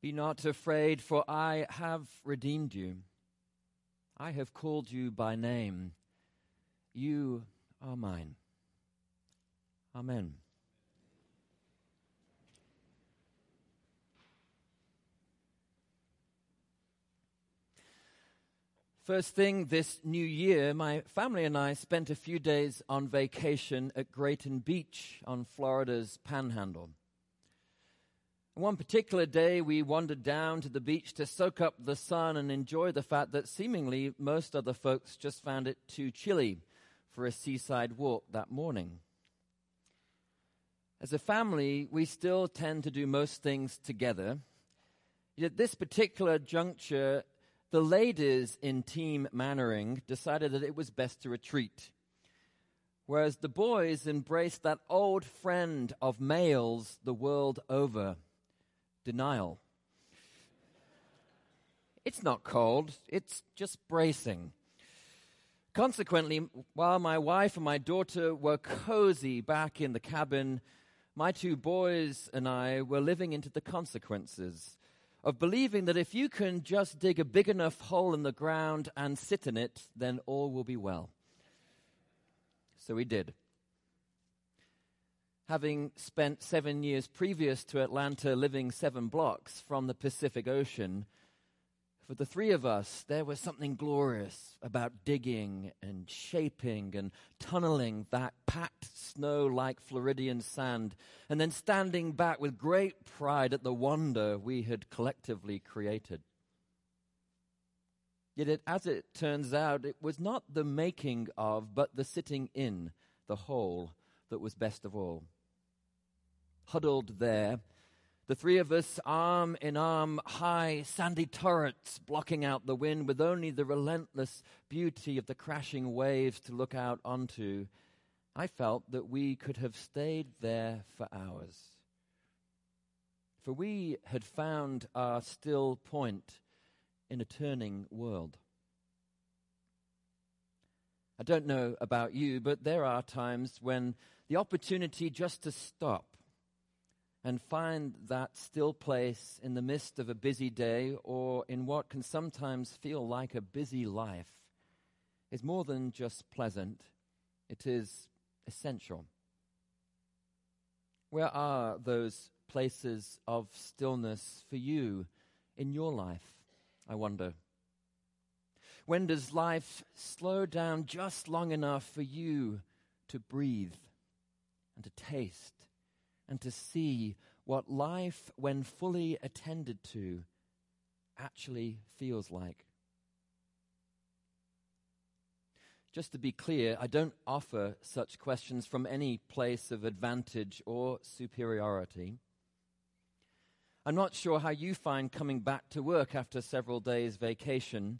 Be not afraid, for I have redeemed you. I have called you by name. You are mine. Amen. First thing this new year, my family and I spent a few days on vacation at Grayton Beach on Florida's panhandle. One particular day, we wandered down to the beach to soak up the sun and enjoy the fact that seemingly most other folks just found it too chilly for a seaside walk that morning. As a family, we still tend to do most things together. Yet, at this particular juncture, the ladies in Team Mainwaring decided that it was best to retreat, whereas the boys embraced that old friend of males the world over denial. It's not cold, it's just bracing. Consequently, while my wife and my daughter were cozy back in the cabin, my two boys and I were living into the consequences of believing that if you can just dig a big enough hole in the ground and sit in it, then all will be well. So we did having spent seven years previous to Atlanta living seven blocks from the Pacific Ocean, for the three of us, there was something glorious about digging and shaping and tunneling that packed snow like Floridian sand, and then standing back with great pride at the wonder we had collectively created. Yet, it, as it turns out, it was not the making of, but the sitting in the hole that was best of all huddled there. The three of us, arm in arm, high sandy turrets blocking out the wind with only the relentless beauty of the crashing waves to look out onto. I felt that we could have stayed there for hours. For we had found our still point in a turning world. I don't know about you, but there are times when the opportunity just to stop and find that still place in the midst of a busy day or in what can sometimes feel like a busy life is more than just pleasant, it is essential. Where are those places of stillness for you in your life? I wonder. When does life slow down just long enough for you to breathe and to taste and to see what life, when fully attended to, actually feels like. Just to be clear, I don't offer such questions from any place of advantage or superiority. I'm not sure how you find coming back to work after several days' vacation,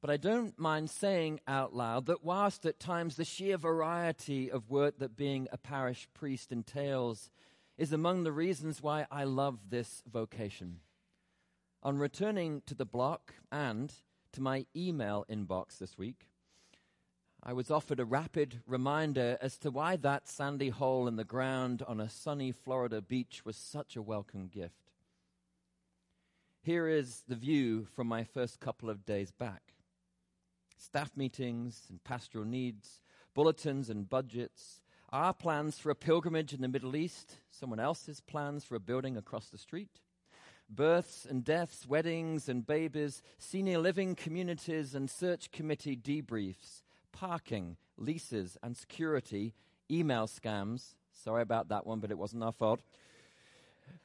but I don't mind saying out loud that whilst at times the sheer variety of work that being a parish priest entails is among the reasons why I love this vocation. On returning to the block and to my email inbox this week, I was offered a rapid reminder as to why that sandy hole in the ground on a sunny Florida beach was such a welcome gift. Here is the view from my first couple of days back staff meetings and pastoral needs, bulletins and budgets, our plans for a pilgrimage in the Middle East, someone else's plans for a building across the street, births and deaths, weddings and babies, senior living communities and search committee debriefs, parking, leases and security, email scams. Sorry about that one, but it wasn't our fault.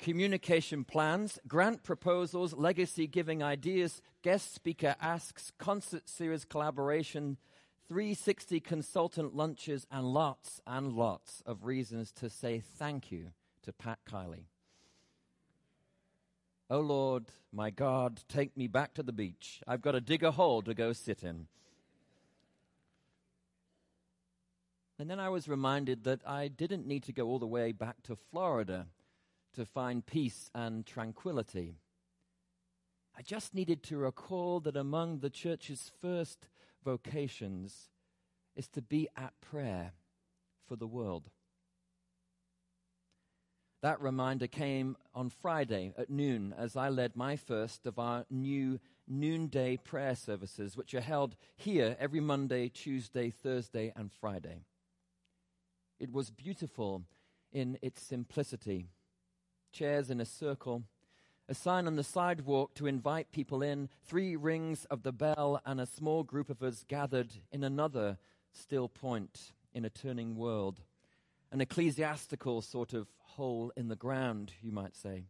Communication plans, grant proposals, legacy giving ideas, guest speaker asks, concert series collaboration, 360 consultant lunches, and lots and lots of reasons to say thank you to Pat Kiley. Oh Lord, my God, take me back to the beach. I've got to dig a hole to go sit in. And then I was reminded that I didn't need to go all the way back to Florida to find peace and tranquility. I just needed to recall that among the church's first vocations is to be at prayer for the world. That reminder came on Friday at noon as I led my first of our new noonday prayer services, which are held here every Monday, Tuesday, Thursday, and Friday. It was beautiful in its simplicity. Chairs in a circle, a sign on the sidewalk to invite people in, three rings of the bell, and a small group of us gathered in another still point in a turning world. An ecclesiastical sort of hole in the ground, you might say.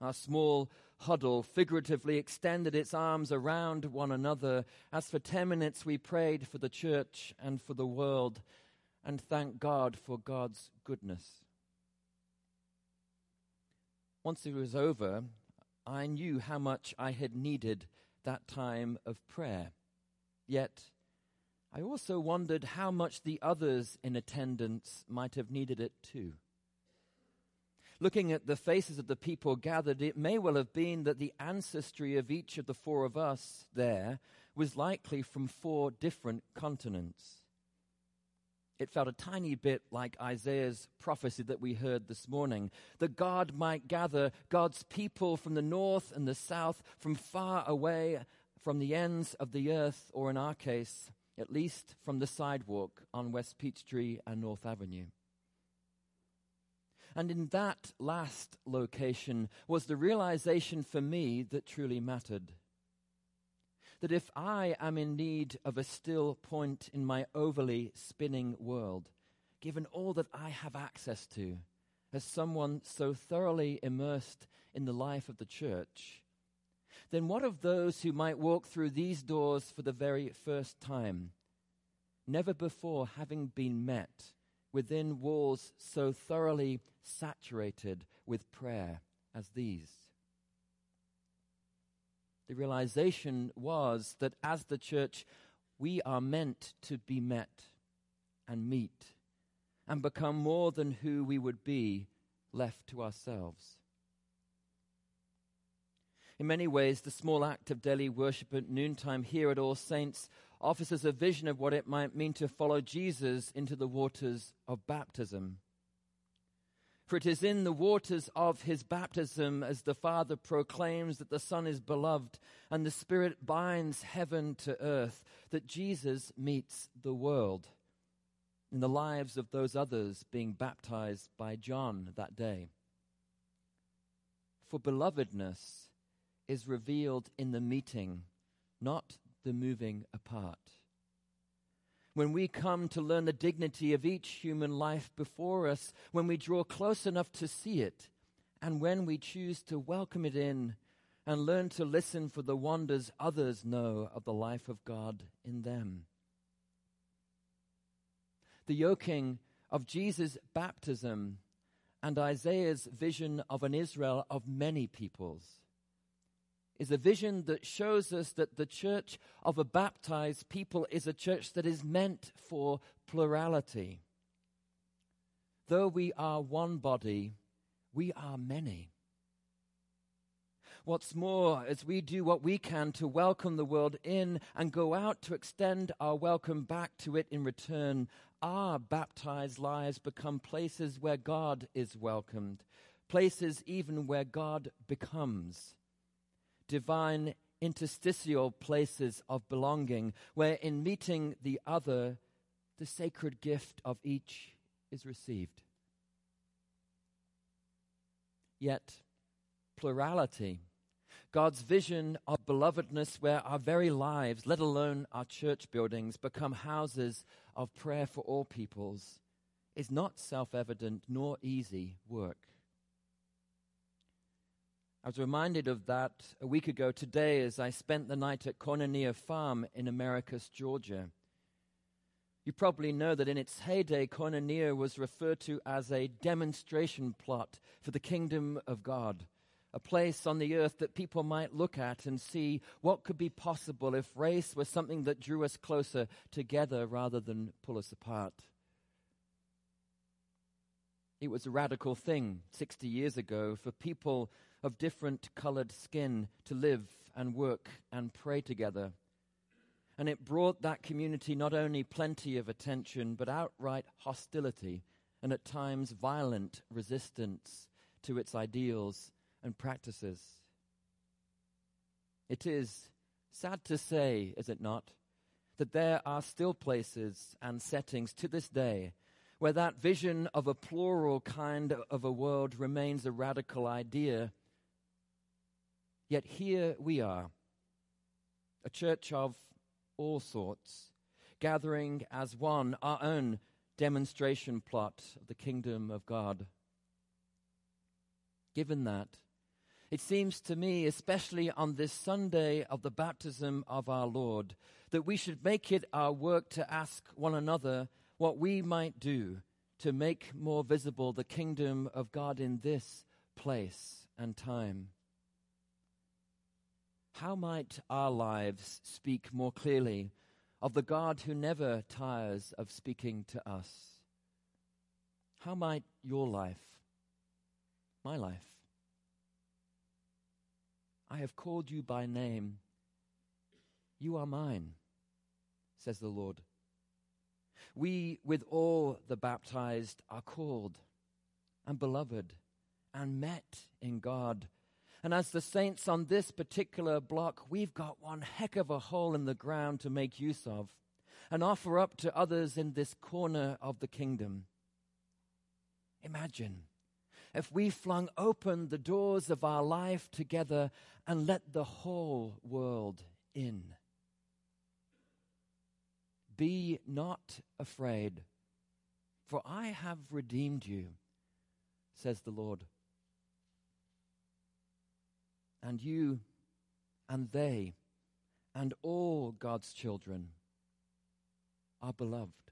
Our small huddle figuratively extended its arms around one another as for ten minutes we prayed for the church and for the world and thanked God for God's goodness. Once it was over, I knew how much I had needed that time of prayer. Yet, I also wondered how much the others in attendance might have needed it too. Looking at the faces of the people gathered, it may well have been that the ancestry of each of the four of us there was likely from four different continents. It felt a tiny bit like Isaiah's prophecy that we heard this morning that God might gather God's people from the north and the south, from far away, from the ends of the earth, or in our case, at least from the sidewalk on West Peachtree and North Avenue. And in that last location was the realization for me that truly mattered. That if I am in need of a still point in my overly spinning world, given all that I have access to, as someone so thoroughly immersed in the life of the church, then what of those who might walk through these doors for the very first time, never before having been met within walls so thoroughly saturated with prayer as these. The realization was that as the church, we are meant to be met and meet and become more than who we would be left to ourselves. In many ways, the small act of daily worship at noontime here at All Saints offers us a vision of what it might mean to follow Jesus into the waters of baptism. For it is in the waters of his baptism as the Father proclaims that the Son is beloved and the Spirit binds heaven to earth that Jesus meets the world in the lives of those others being baptized by John that day. For belovedness is revealed in the meeting, not the moving apart. When we come to learn the dignity of each human life before us, when we draw close enough to see it, and when we choose to welcome it in and learn to listen for the wonders others know of the life of God in them. The yoking of Jesus' baptism and Isaiah's vision of an Israel of many peoples is a vision that shows us that the church of a baptized people is a church that is meant for plurality. Though we are one body, we are many. What's more, as we do what we can to welcome the world in and go out to extend our welcome back to it in return, our baptized lives become places where God is welcomed, places even where God becomes divine interstitial places of belonging, where in meeting the other, the sacred gift of each is received. Yet, plurality, God's vision of belovedness, where our very lives, let alone our church buildings, become houses of prayer for all peoples, is not self evident nor easy work. I was reminded of that a week ago today as I spent the night at Koinonia Farm in Americus, Georgia. You probably know that in its heyday, Koinonia was referred to as a demonstration plot for the kingdom of God, a place on the earth that people might look at and see what could be possible if race was something that drew us closer together rather than pull us apart. It was a radical thing 60 years ago for people of different colored skin to live and work and pray together. And it brought that community not only plenty of attention, but outright hostility and at times violent resistance to its ideals and practices. It is sad to say, is it not, that there are still places and settings to this day where that vision of a plural kind of a world remains a radical idea. Yet here we are, a church of all sorts, gathering as one our own demonstration plot of the kingdom of God. Given that, it seems to me, especially on this Sunday of the baptism of our Lord, that we should make it our work to ask one another what we might do to make more visible the kingdom of God in this place and time. How might our lives speak more clearly of the God who never tires of speaking to us? How might your life, my life, I have called you by name. You are mine, says the Lord. We, with all the baptized, are called and beloved and met in God. And as the saints on this particular block, we've got one heck of a hole in the ground to make use of and offer up to others in this corner of the kingdom. Imagine if we flung open the doors of our life together and let the whole world in. Be not afraid, for I have redeemed you, says the Lord. And you and they and all God's children are beloved.